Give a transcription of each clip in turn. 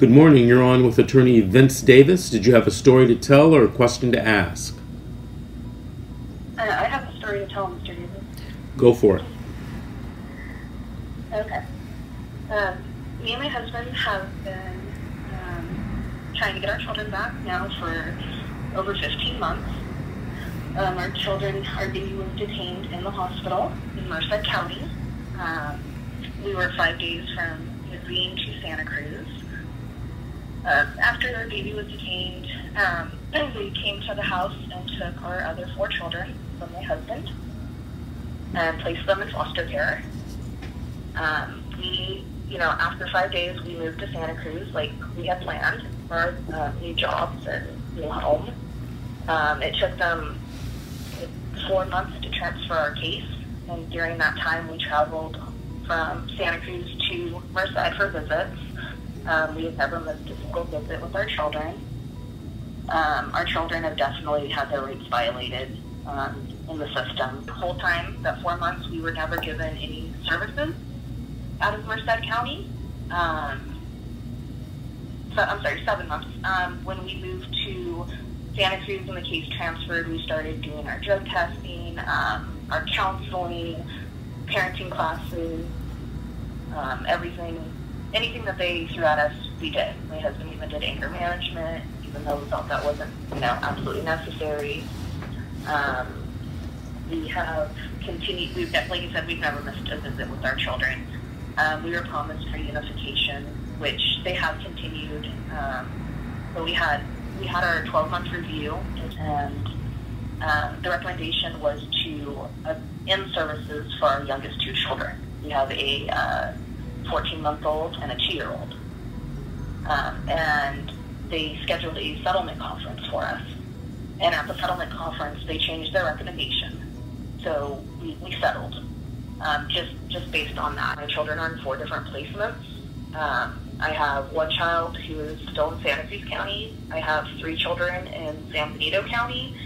Good morning. You're on with attorney Vince Davis. Did you have a story to tell or a question to ask? Uh, I have a story to tell, Mr. Davis. Go for it. Okay. Um, me and my husband have been um, trying to get our children back now for over 15 months. Um, our children, our baby was detained in the hospital in Merced County. Um, we were five days from Eugene to Santa Cruz. Uh, after our baby was detained, um, we came to the house and took our other four children from my husband and placed them in foster care. Um, we, you know, after five days, we moved to Santa Cruz like we had planned for uh, new jobs and new home. Um, it took them four months to transfer our case, and during that time, we traveled from Santa Cruz to Merced for visits. Um, we have never missed a single visit with our children. Um, our children have definitely had their rights violated um, in the system. The whole time, that four months, we were never given any services out of Merced County. Um, so, I'm sorry, seven months. Um, when we moved to Santa Cruz and the case transferred, we started doing our drug testing, um, our counseling, parenting classes, um, everything, anything that they threw at us, we did. My husband even did anger management, even though we felt that wasn't, you know, absolutely necessary. Um, we have continued, we've, like you said, we've never missed a visit with our children. Um, we were promised reunification, which they have continued. Um, but we had we had our 12 month review, and um, the recommendation was to uh, end services for our youngest two children. We have a uh, 14 month old and a two year old, um, and they scheduled a settlement conference for us. And at the settlement conference, they changed their recommendation, so we, we settled um, just just based on that. My children are in four different placements. Um, I have one child who is still in Santa Cruz County. I have three children in San Benito County,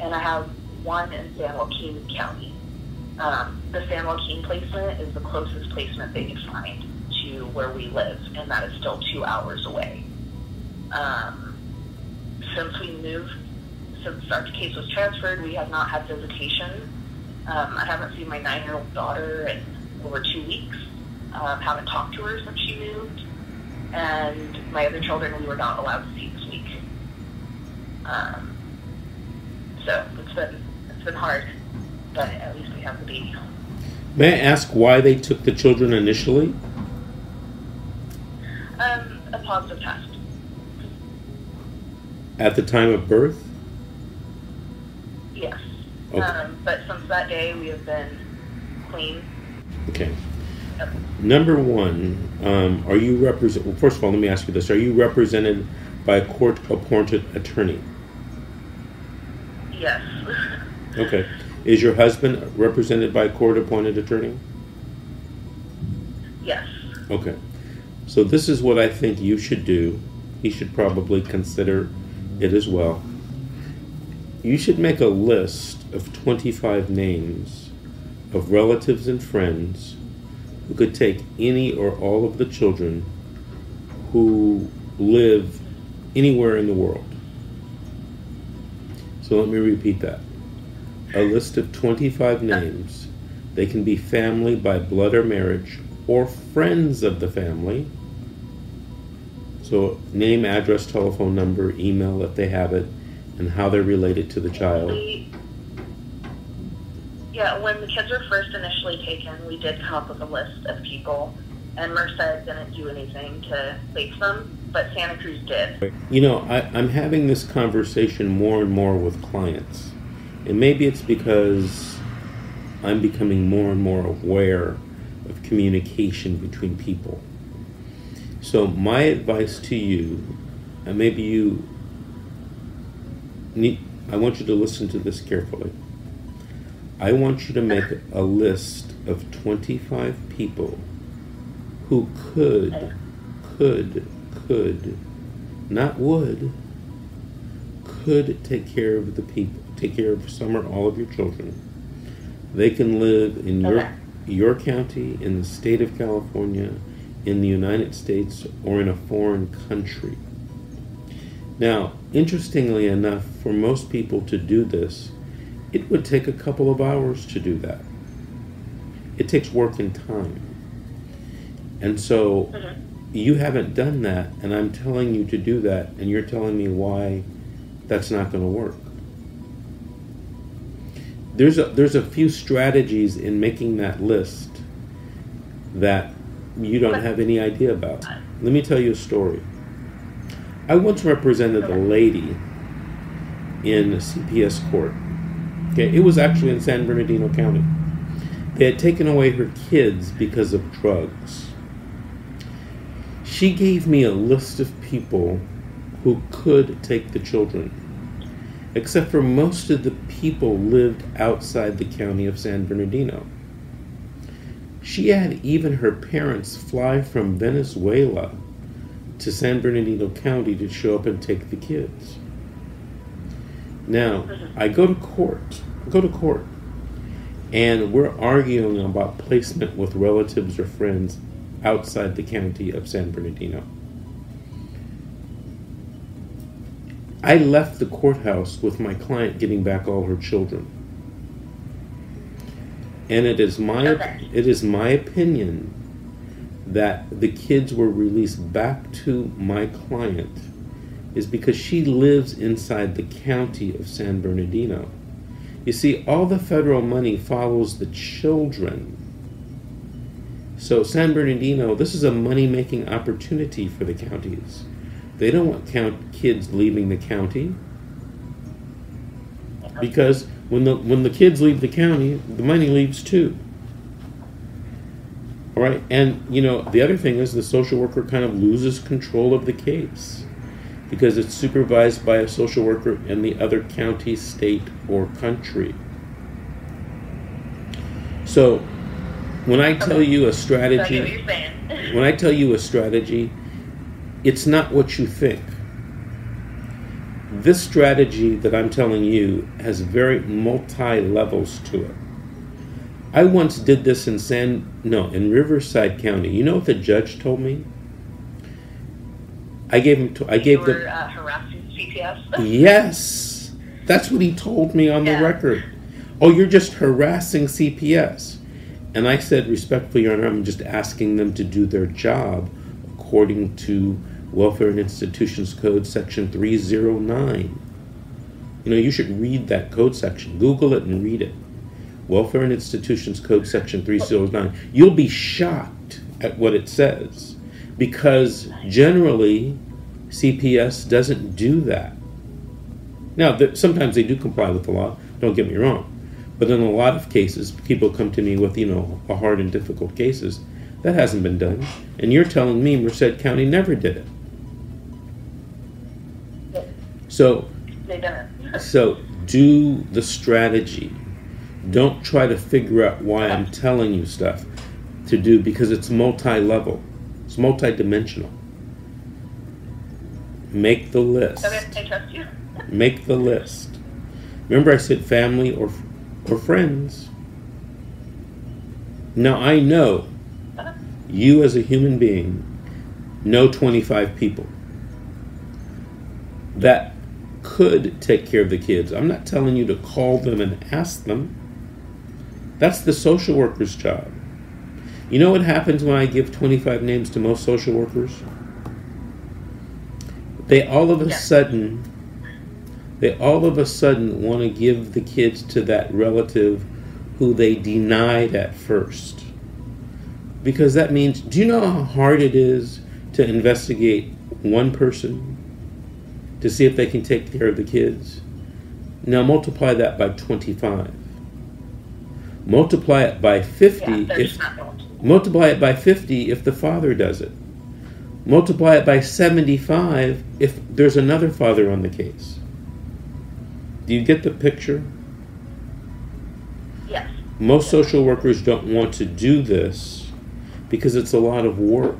and I have one in San Joaquin County. Um, the San Joaquin placement is the closest placement they could find to where we live, and that is still two hours away. Um, since we moved, since our case was transferred, we have not had visitation. Um, I haven't seen my nine-year-old daughter in over two weeks. Um, haven't talked to her since she moved and my other children we were not allowed to see this week. Um, so it's been it's been hard, but at least we have the baby home. May I ask why they took the children initially? Um, a positive test. At the time of birth? Yes. Okay. Um, but since that day, we have been clean. Okay. Yep. Number one, um, are you represent? Well, first of all, let me ask you this: Are you represented by a court-appointed attorney? Yes. Okay. Is your husband represented by a court-appointed attorney? yes. Okay. So this is what I think you should do. He should probably consider it as well. You should make a list of 25 names of relatives and friends who could take any or all of the children who live anywhere in the world. So let me repeat that. A list of 25 names. They can be family by blood or marriage or friends of the family. So name, address, telephone number, email if they have it, and how they're related to the child. We, yeah, when the kids were first initially taken, we did come up with a list of people, and Merced didn't do anything to place them, but Santa Cruz did. You know, I, I'm having this conversation more and more with clients. And maybe it's because I'm becoming more and more aware of communication between people. So, my advice to you, and maybe you need, I want you to listen to this carefully. I want you to make a list of 25 people who could, could, could, not would, could take care of the people, take care of some or all of your children. They can live in your Okay. your county, in the state of California, in the United States or in a foreign country. Now, interestingly enough, for most people to do this, it would take a couple of hours to do that. It takes work and time. And so Mhm. you haven't done that, and I'm telling you to do that, and you're telling me why that's not going to work. There's a, there's a few strategies in making that list that you don't have any idea about. Let me tell you a story. I once represented a lady in CPS court. Okay, it was actually in San Bernardino County. They had taken away her kids because of drugs. She gave me a list of people who could take the children, except for most of the people lived outside the county of San Bernardino. She had even her parents fly from Venezuela to San Bernardino County to show up and take the kids. Now, mm-hmm. I go to court. I go to court. And we're arguing about placement with relatives or friends outside the county of San Bernardino. I left the courthouse with my client getting back all her children. And it is my Okay. it is my opinion that the kids were released back to my client is because she lives inside the county of San Bernardino. You see, all the federal money follows the children. So, San Bernardino, this is a money making opportunity for the counties. They don't want count kids leaving the county because when the when the kids leave the county, the money leaves too. All right, and you know the other thing is the social worker kind of loses control of the case because it's supervised by a social worker in the other county, state, or country. So, when I tell you a So I get what strategy, when I tell you a strategy, it's not what you think. This strategy that I'm telling you has very multi levels to it. I once did this in San no in Riverside County. You know what the judge told me? I gave him. To, I you gave were the uh, harassing CPS. yes. That's what he told me on the record. Oh, you're just harassing CPS. And I said respectfully, Your Honor, I'm just asking them to do their job according to Welfare and Institutions Code Section 309. You know, you should read that code section. Google it and read it. Welfare and Institutions Code Section 309. You'll be shocked at what it says because generally CPS doesn't do that. Now, sometimes they do comply with the law, don't get me wrong. But in a lot of cases, people come to me with, you know, hard and difficult cases. That hasn't been done. And you're telling me Merced County never did it. So, They done it. so do the strategy. Don't try to figure out why I'm telling you stuff to do because it's multi-level. It's multi-dimensional. Make the list. I trust you. Make the list. Remember, I said family or or friends. Now I know uh-huh. you as a human being know 25 people that could take care of the kids. I'm not telling you to call them and ask them. That's the social worker's job. You know what happens when I give 25 names to most social workers? They all of a Yeah. sudden they all of a sudden want to give the kids to that relative who they denied at first. Because that means, do you know how hard it is to investigate one person to see if they can take care of the kids? Now multiply that by 25. Multiply it by 50 Yeah, if just not going to. multiply it by 50 if the father does it. Multiply it by 75 if there's another father on the case. Do you get the picture? Yes. Most social workers don't want to do this because it's a lot of work.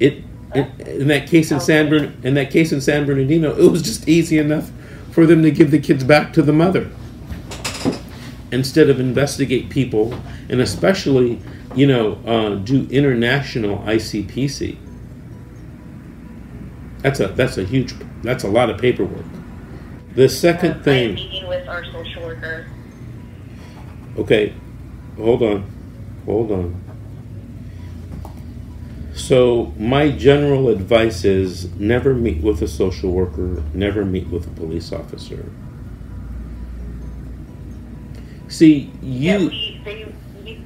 It in, in that case in San Bern, in that case in San Bernardino, it was just easy enough for them to give the kids back to the mother. instead of investigate people and especially, you know, uh, do international ICPC. That's a that's a huge that's a lot of paperwork. The second Um, thing. meeting with our social worker. Okay, hold on, hold on. So my general advice is never meet with a social worker, never meet with a police officer. See, yeah, you we, they, we,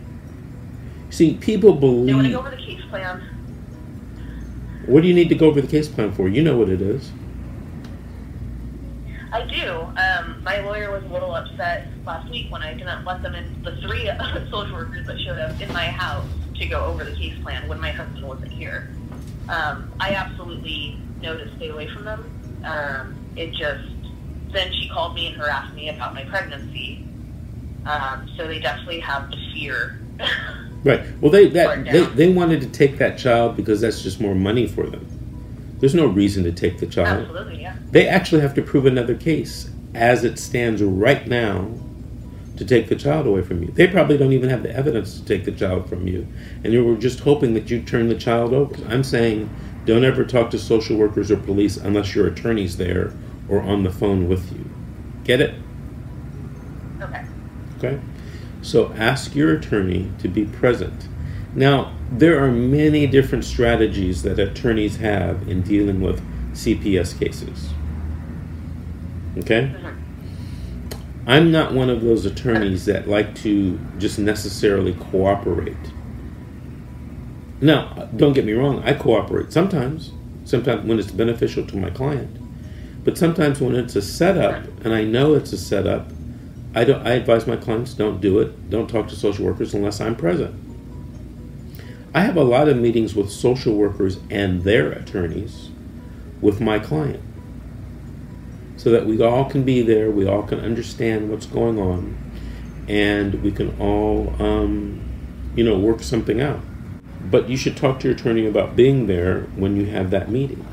see people believe. they want to go over the case plan. What do you need to go over the case plan for? You know what it is. I do. Um, my lawyer was a little upset last week when I didn't let them in, the three social workers that showed up in my house to go over the case plan when my husband wasn't here. Um, I absolutely know to stay away from them. Um, it just, then she called me and harassed me about my pregnancy. Um, so they definitely have the fear. Right. Well, they that they, they wanted to take that child because that's just more money for them. There's no reason to take the child. Absolutely, yeah. They actually have to prove another case as it stands right now to take the child away from you. They probably don't even have the evidence to take the child from you, and you were just hoping that you turn the child over. I'm saying don't ever talk to social workers or police unless your attorney's there or on the phone with you. Get it? Okay. Okay? So ask your attorney to be present. Now, there are many different strategies that attorneys have in dealing with CPS cases. Okay? Mhm. I'm not one of those attorneys that like to just necessarily cooperate. Now, don't get me wrong, I cooperate sometimes, sometimes when it's beneficial to my client. But sometimes when it's a setup and I know it's a setup, I don't I advise my clients don't do it. Don't talk to social workers unless I'm present. I have a lot of meetings with social workers and their attorneys with my client so that we all can be there, we all can understand what's going on, and we can all, um, you know, work something out. But you should talk to your attorney about being there when you have that meeting.